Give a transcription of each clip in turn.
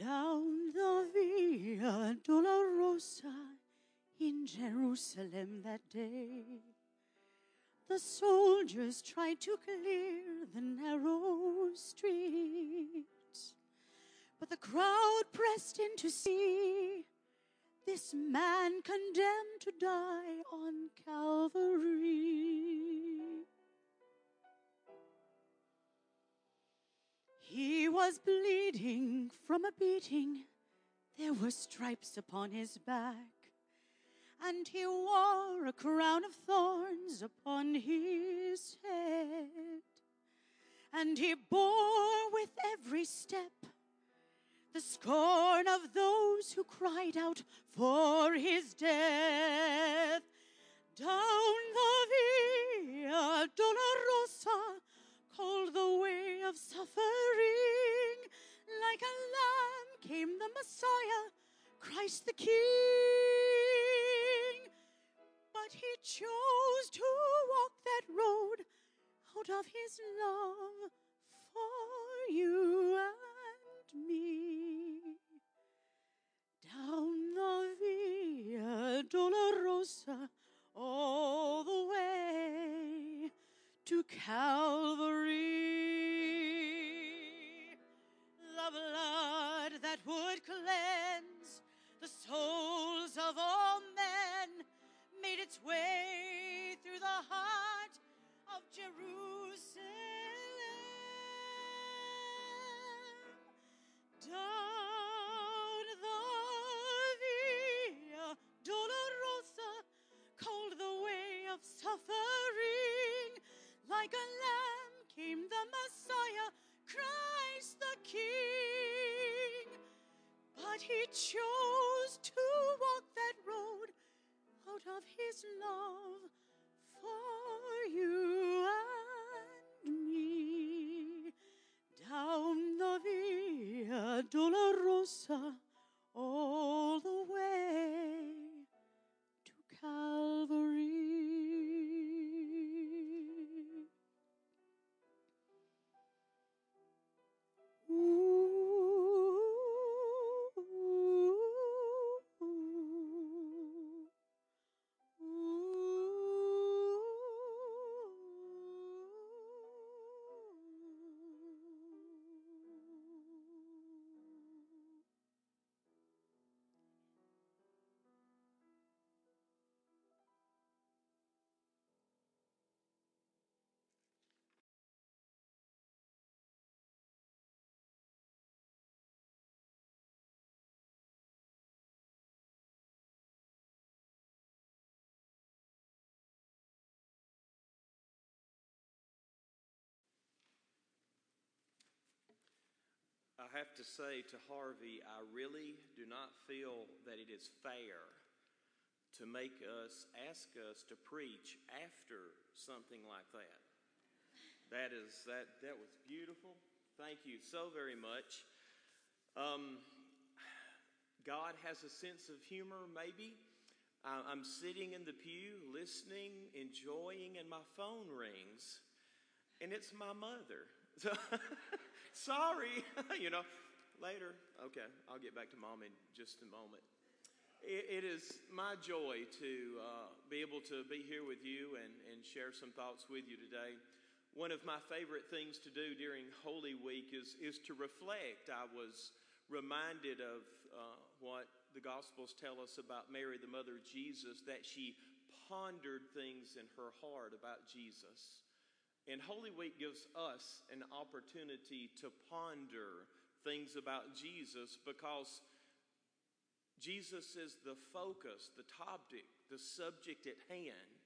Down the Via Dolorosa in Jerusalem that day, the soldiers tried to clear the narrow street, but the crowd pressed in to see this man condemned to die on Calvary. He was bleeding from a beating. There were stripes upon his back, and he wore a crown of thorns upon his head. And he bore with every step the scorn of those who cried out for his death. Down the Via Dolorosa, called the way of suffering, like a lamb came the Messiah, Christ the King. But he chose to walk that road out of his love for you and me. Down the Via Dolorosa, all the way to Calvary. Blood that would cleanse the souls of all men made its way through the heart Dolorosa, have to say to Harvey, I really do not feel that it is fair to make us ask us to preach after something like that. That is that that was beautiful. Thank you so very much. Um, God has a sense of humor, maybe. I'm sitting in the pew, listening, enjoying, and my phone rings, and it's my mother. So, sorry, you know. Later, okay, I'll get back to mom in just a moment. It, it is my joy to uh, be able to be here with you and, and share some thoughts with you today. One of my favorite things to do during Holy Week is, is to reflect. I was reminded of uh, what the Gospels tell us about Mary, the mother of Jesus, that she pondered things in her heart about Jesus. And Holy Week gives us an opportunity to ponder things about Jesus because Jesus is the focus, the topic, the subject at hand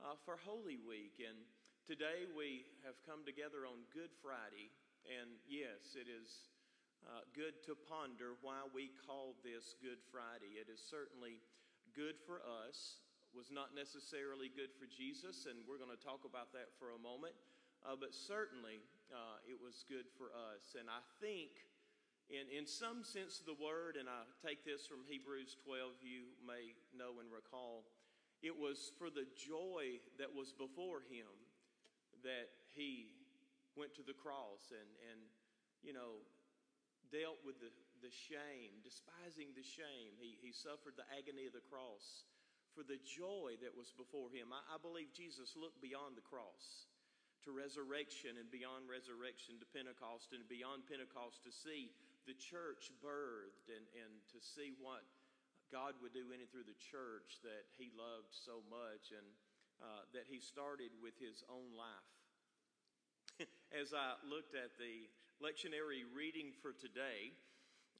uh, for Holy Week. And today we have come together on Good Friday. And yes, it is uh, good to ponder why we call this Good Friday. It is certainly good for us, was not necessarily good for Jesus, and we're going to talk about that for a moment. Uh, but certainly, uh, it was good for us. And I think, in, in some sense of the word, and I take this from Hebrews 12, you may know and recall, it was for the joy that was before him that he went to the cross and, and you know, dealt with the, the shame, despising the shame. He, he suffered the agony of the cross for the joy that was before him. I, I believe Jesus looked beyond the cross to resurrection and beyond resurrection to Pentecost and beyond Pentecost to see the church birthed and, and to see what God would do in and through the church that he loved so much and uh, that he started with his own life. As I looked at the lectionary reading for today,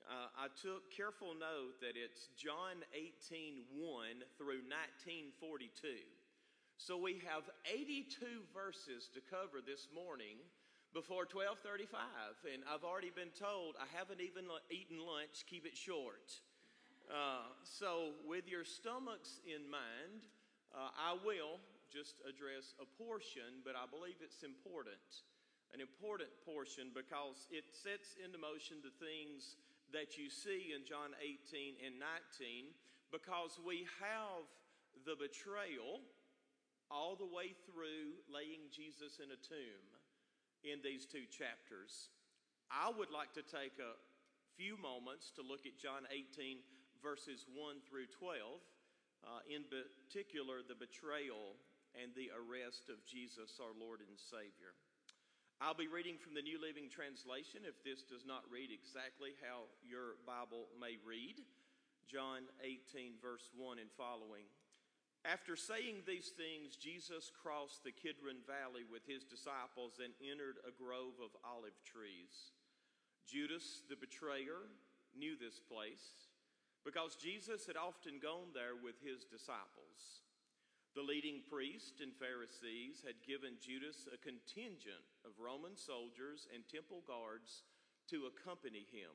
uh, I took careful note that it's John 18 1 through 1942. So we have 82 verses to cover this morning before 12:35 and I've already been told I haven't even eaten lunch, keep it short. Uh, so with your stomachs in mind, uh, I will just address a portion, but I believe it's important. An important portion because it sets into motion the things that you see in John 18 and 19 because we have the betrayal all the way through laying Jesus in a tomb in these two chapters. I would like to take a few moments to look at John 18, verses 1 through 12, uh, in particular, the betrayal and the arrest of Jesus, our Lord and Savior. I'll be reading from the New Living Translation if this does not read exactly how your Bible may read. John 18, verse 1 and following. After saying these things, Jesus crossed the Kidron Valley with his disciples and entered a grove of olive trees. Judas, the betrayer, knew this place because Jesus had often gone there with his disciples. The leading priests and Pharisees had given Judas a contingent of Roman soldiers and temple guards to accompany him.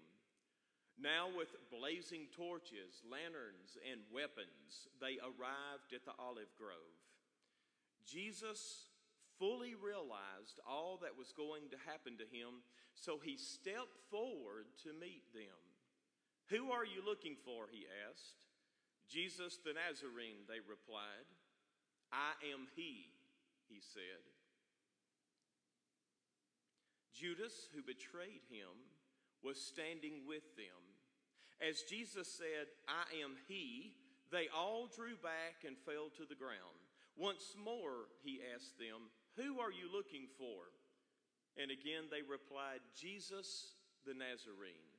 Now, with blazing torches, lanterns, and weapons, they arrived at the olive grove. Jesus fully realized all that was going to happen to him, so he stepped forward to meet them. Who are you looking for? He asked. Jesus the Nazarene, they replied. I am he, he said. Judas, who betrayed him, was standing with them. As Jesus said, I am he, they all drew back and fell to the ground. Once more, he asked them, Who are you looking for? And again they replied, Jesus the Nazarene.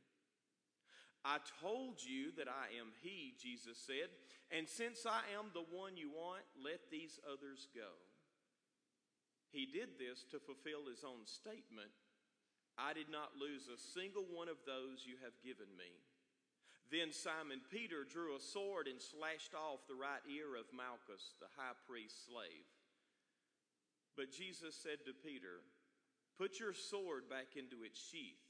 I told you that I am he, Jesus said, and since I am the one you want, let these others go. He did this to fulfill his own statement I did not lose a single one of those you have given me. Then Simon Peter drew a sword and slashed off the right ear of Malchus, the high priest's slave. But Jesus said to Peter, Put your sword back into its sheath.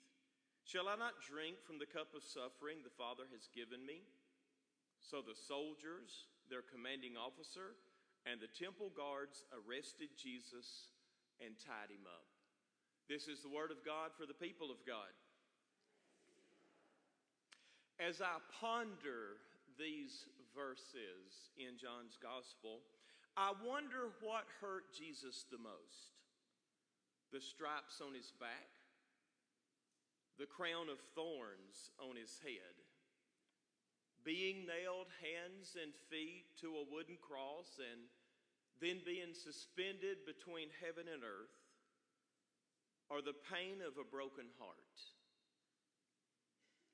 Shall I not drink from the cup of suffering the Father has given me? So the soldiers, their commanding officer, and the temple guards arrested Jesus and tied him up. This is the word of God for the people of God. As I ponder these verses in John's gospel, I wonder what hurt Jesus the most the stripes on his back, the crown of thorns on his head, being nailed hands and feet to a wooden cross, and then being suspended between heaven and earth or the pain of a broken heart.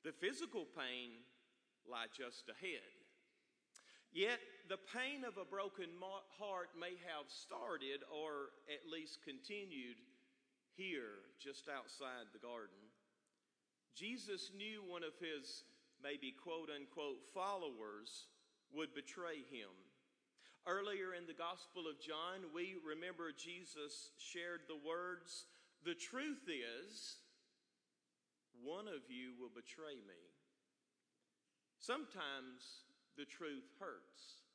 The physical pain lie just ahead. Yet the pain of a broken heart may have started or at least continued here just outside the garden. Jesus knew one of his maybe quote unquote followers would betray him. Earlier in the Gospel of John, we remember Jesus shared the words the truth is, one of you will betray me. Sometimes the truth hurts.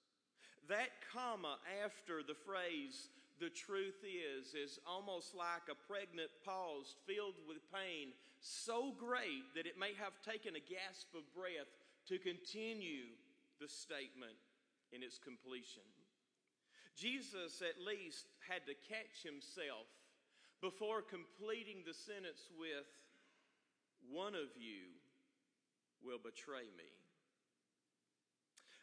That comma after the phrase, the truth is, is almost like a pregnant pause filled with pain so great that it may have taken a gasp of breath to continue the statement in its completion. Jesus at least had to catch himself before completing the sentence with, one of you will betray me.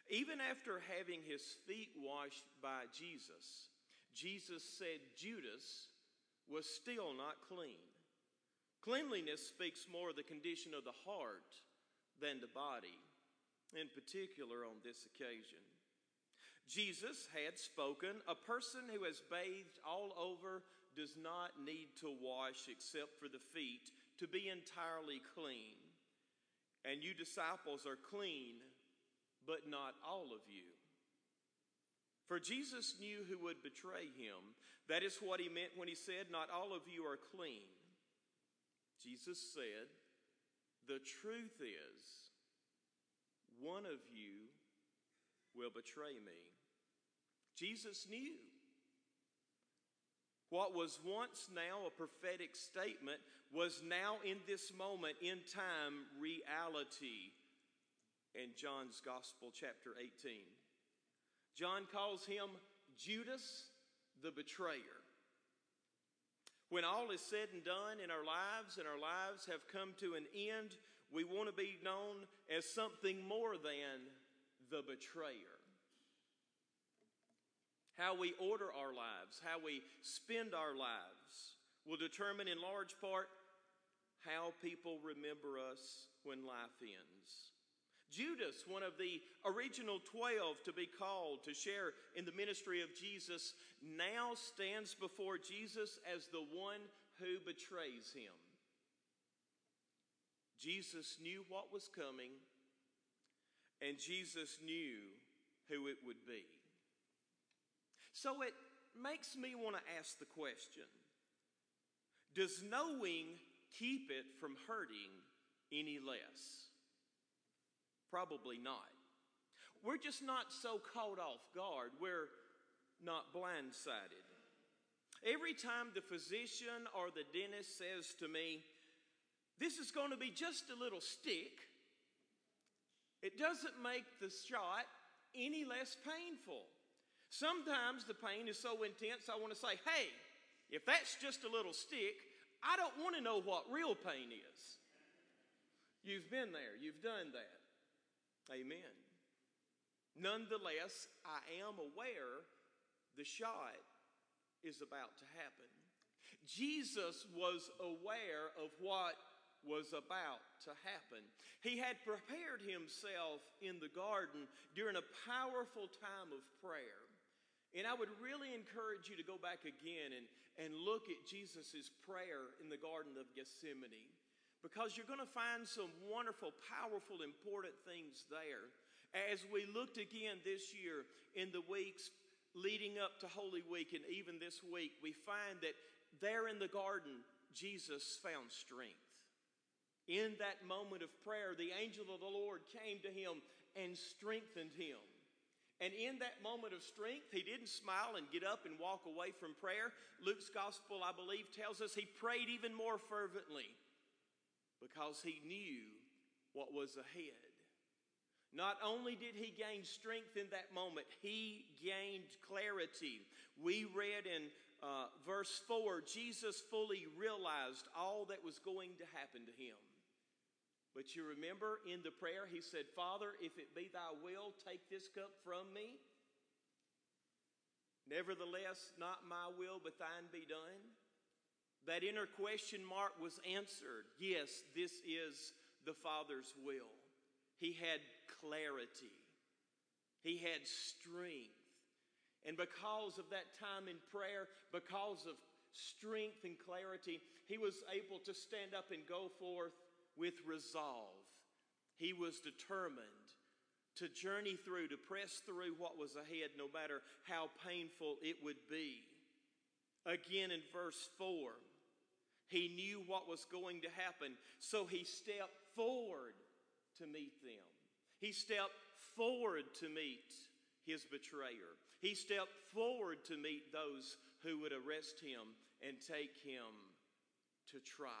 Even after having his feet washed by Jesus, Jesus said Judas was still not clean. Cleanliness speaks more of the condition of the heart than the body, in particular on this occasion. Jesus had spoken, A person who has bathed all over does not need to wash except for the feet to be entirely clean. And you disciples are clean, but not all of you. For Jesus knew who would betray him. That is what he meant when he said, Not all of you are clean. Jesus said, The truth is, one of you will betray me. Jesus knew. What was once now a prophetic statement was now in this moment in time reality in John's Gospel, chapter 18. John calls him Judas the betrayer. When all is said and done in our lives and our lives have come to an end, we want to be known as something more than the betrayer. How we order our lives, how we spend our lives, will determine in large part how people remember us when life ends. Judas, one of the original 12 to be called to share in the ministry of Jesus, now stands before Jesus as the one who betrays him. Jesus knew what was coming, and Jesus knew who it would be. So it makes me want to ask the question Does knowing keep it from hurting any less? Probably not. We're just not so caught off guard. We're not blindsided. Every time the physician or the dentist says to me, This is going to be just a little stick, it doesn't make the shot any less painful. Sometimes the pain is so intense, I want to say, Hey, if that's just a little stick, I don't want to know what real pain is. You've been there, you've done that. Amen. Nonetheless, I am aware the shot is about to happen. Jesus was aware of what was about to happen. He had prepared himself in the garden during a powerful time of prayer. And I would really encourage you to go back again and, and look at Jesus' prayer in the Garden of Gethsemane because you're going to find some wonderful, powerful, important things there. As we looked again this year in the weeks leading up to Holy Week and even this week, we find that there in the garden, Jesus found strength. In that moment of prayer, the angel of the Lord came to him and strengthened him. And in that moment of strength, he didn't smile and get up and walk away from prayer. Luke's gospel, I believe, tells us he prayed even more fervently because he knew what was ahead. Not only did he gain strength in that moment, he gained clarity. We read in uh, verse 4 Jesus fully realized all that was going to happen to him. But you remember in the prayer, he said, Father, if it be thy will, take this cup from me. Nevertheless, not my will, but thine be done. That inner question mark was answered. Yes, this is the Father's will. He had clarity, he had strength. And because of that time in prayer, because of strength and clarity, he was able to stand up and go forth with resolve. He was determined to journey through, to press through what was ahead, no matter how painful it would be. Again in verse 4, he knew what was going to happen, so he stepped forward to meet them. He stepped forward to meet his betrayer. He stepped forward to meet those who would arrest him and take him to trial.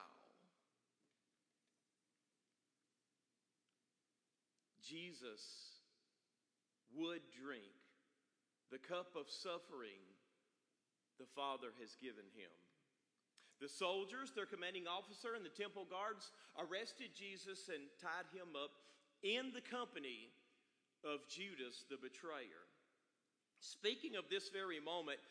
Jesus would drink the cup of suffering the Father has given him. The soldiers, their commanding officer, and the temple guards arrested Jesus and tied him up in the company of Judas the betrayer. Speaking of this very moment,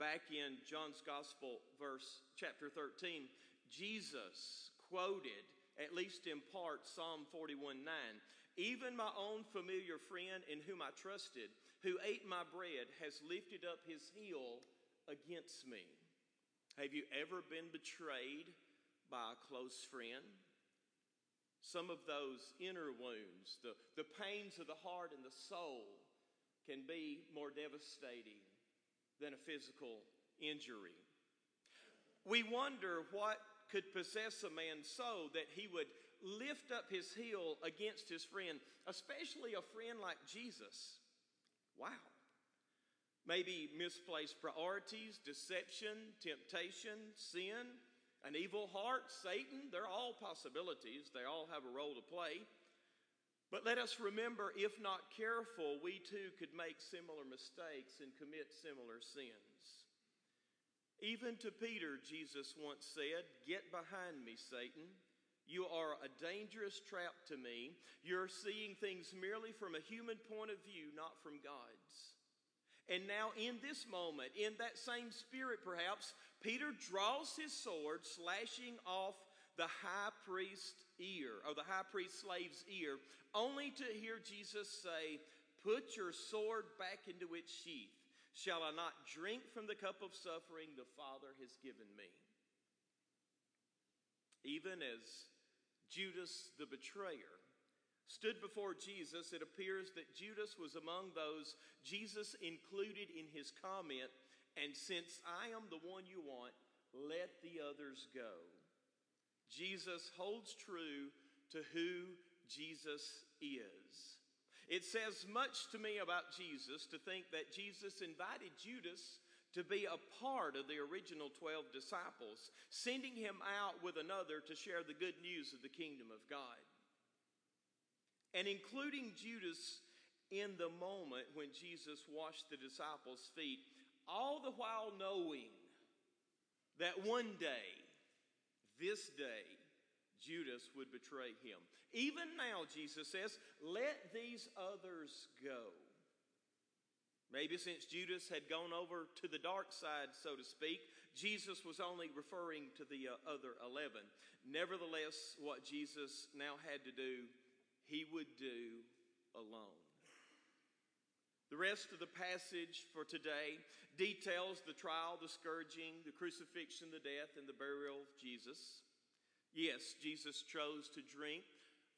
back in John's Gospel, verse chapter 13, Jesus quoted, at least in part, Psalm 41 9. Even my own familiar friend in whom I trusted, who ate my bread, has lifted up his heel against me. Have you ever been betrayed by a close friend? Some of those inner wounds, the, the pains of the heart and the soul, can be more devastating than a physical injury. We wonder what could possess a man so that he would lift up his heel against his friend, especially a friend like Jesus. Wow. Maybe misplaced priorities, deception, temptation, sin, an evil heart, Satan. They're all possibilities. They all have a role to play. But let us remember if not careful, we too could make similar mistakes and commit similar sins. Even to Peter, Jesus once said, Get behind me, Satan. You are a dangerous trap to me. You're seeing things merely from a human point of view, not from God's. And now, in this moment, in that same spirit perhaps, Peter draws his sword, slashing off the high priest's ear, or the high priest slave's ear, only to hear Jesus say, Put your sword back into its sheath. Shall I not drink from the cup of suffering the Father has given me? Even as Judas the betrayer stood before Jesus, it appears that Judas was among those Jesus included in his comment, and since I am the one you want, let the others go. Jesus holds true to who Jesus is. It says much to me about Jesus to think that Jesus invited Judas to be a part of the original 12 disciples, sending him out with another to share the good news of the kingdom of God and including Judas in the moment when Jesus washed the disciples' feet, all the while knowing that one day, this day, Judas would betray him. Even now, Jesus says, let these others go. Maybe since Judas had gone over to the dark side, so to speak, Jesus was only referring to the uh, other 11. Nevertheless, what Jesus now had to do he would do alone. The rest of the passage for today details the trial, the scourging, the crucifixion, the death, and the burial of Jesus. Yes, Jesus chose to drink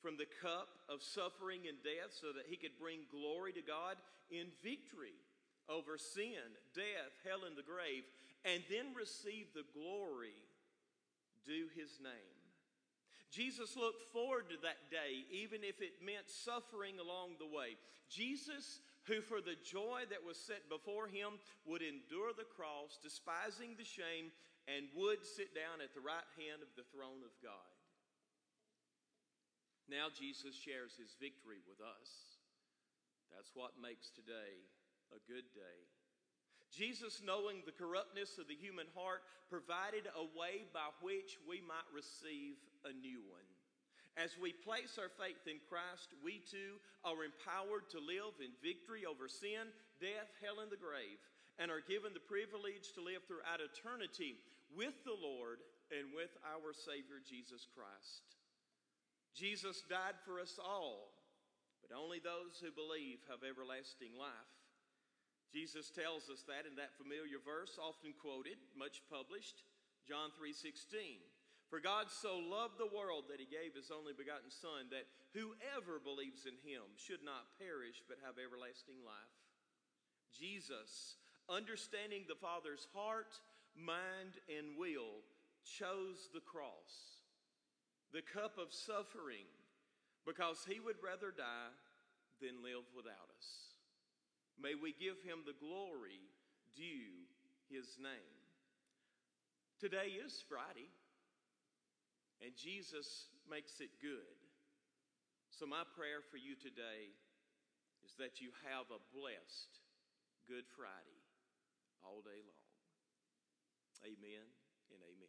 from the cup of suffering and death so that he could bring glory to God in victory over sin, death, hell, and the grave, and then receive the glory due his name. Jesus looked forward to that day, even if it meant suffering along the way. Jesus, who for the joy that was set before him would endure the cross, despising the shame, and would sit down at the right hand of the throne of God. Now Jesus shares his victory with us. That's what makes today a good day. Jesus, knowing the corruptness of the human heart, provided a way by which we might receive a new one. As we place our faith in Christ, we too are empowered to live in victory over sin, death, hell, and the grave, and are given the privilege to live throughout eternity with the Lord and with our Savior Jesus Christ. Jesus died for us all, but only those who believe have everlasting life. Jesus tells us that in that familiar verse often quoted, much published, John 3:16. For God so loved the world that he gave his only begotten son that whoever believes in him should not perish but have everlasting life. Jesus, understanding the Father's heart, mind, and will, chose the cross, the cup of suffering, because he would rather die than live without us. May we give him the glory due his name. Today is Friday, and Jesus makes it good. So, my prayer for you today is that you have a blessed Good Friday all day long. Amen and amen.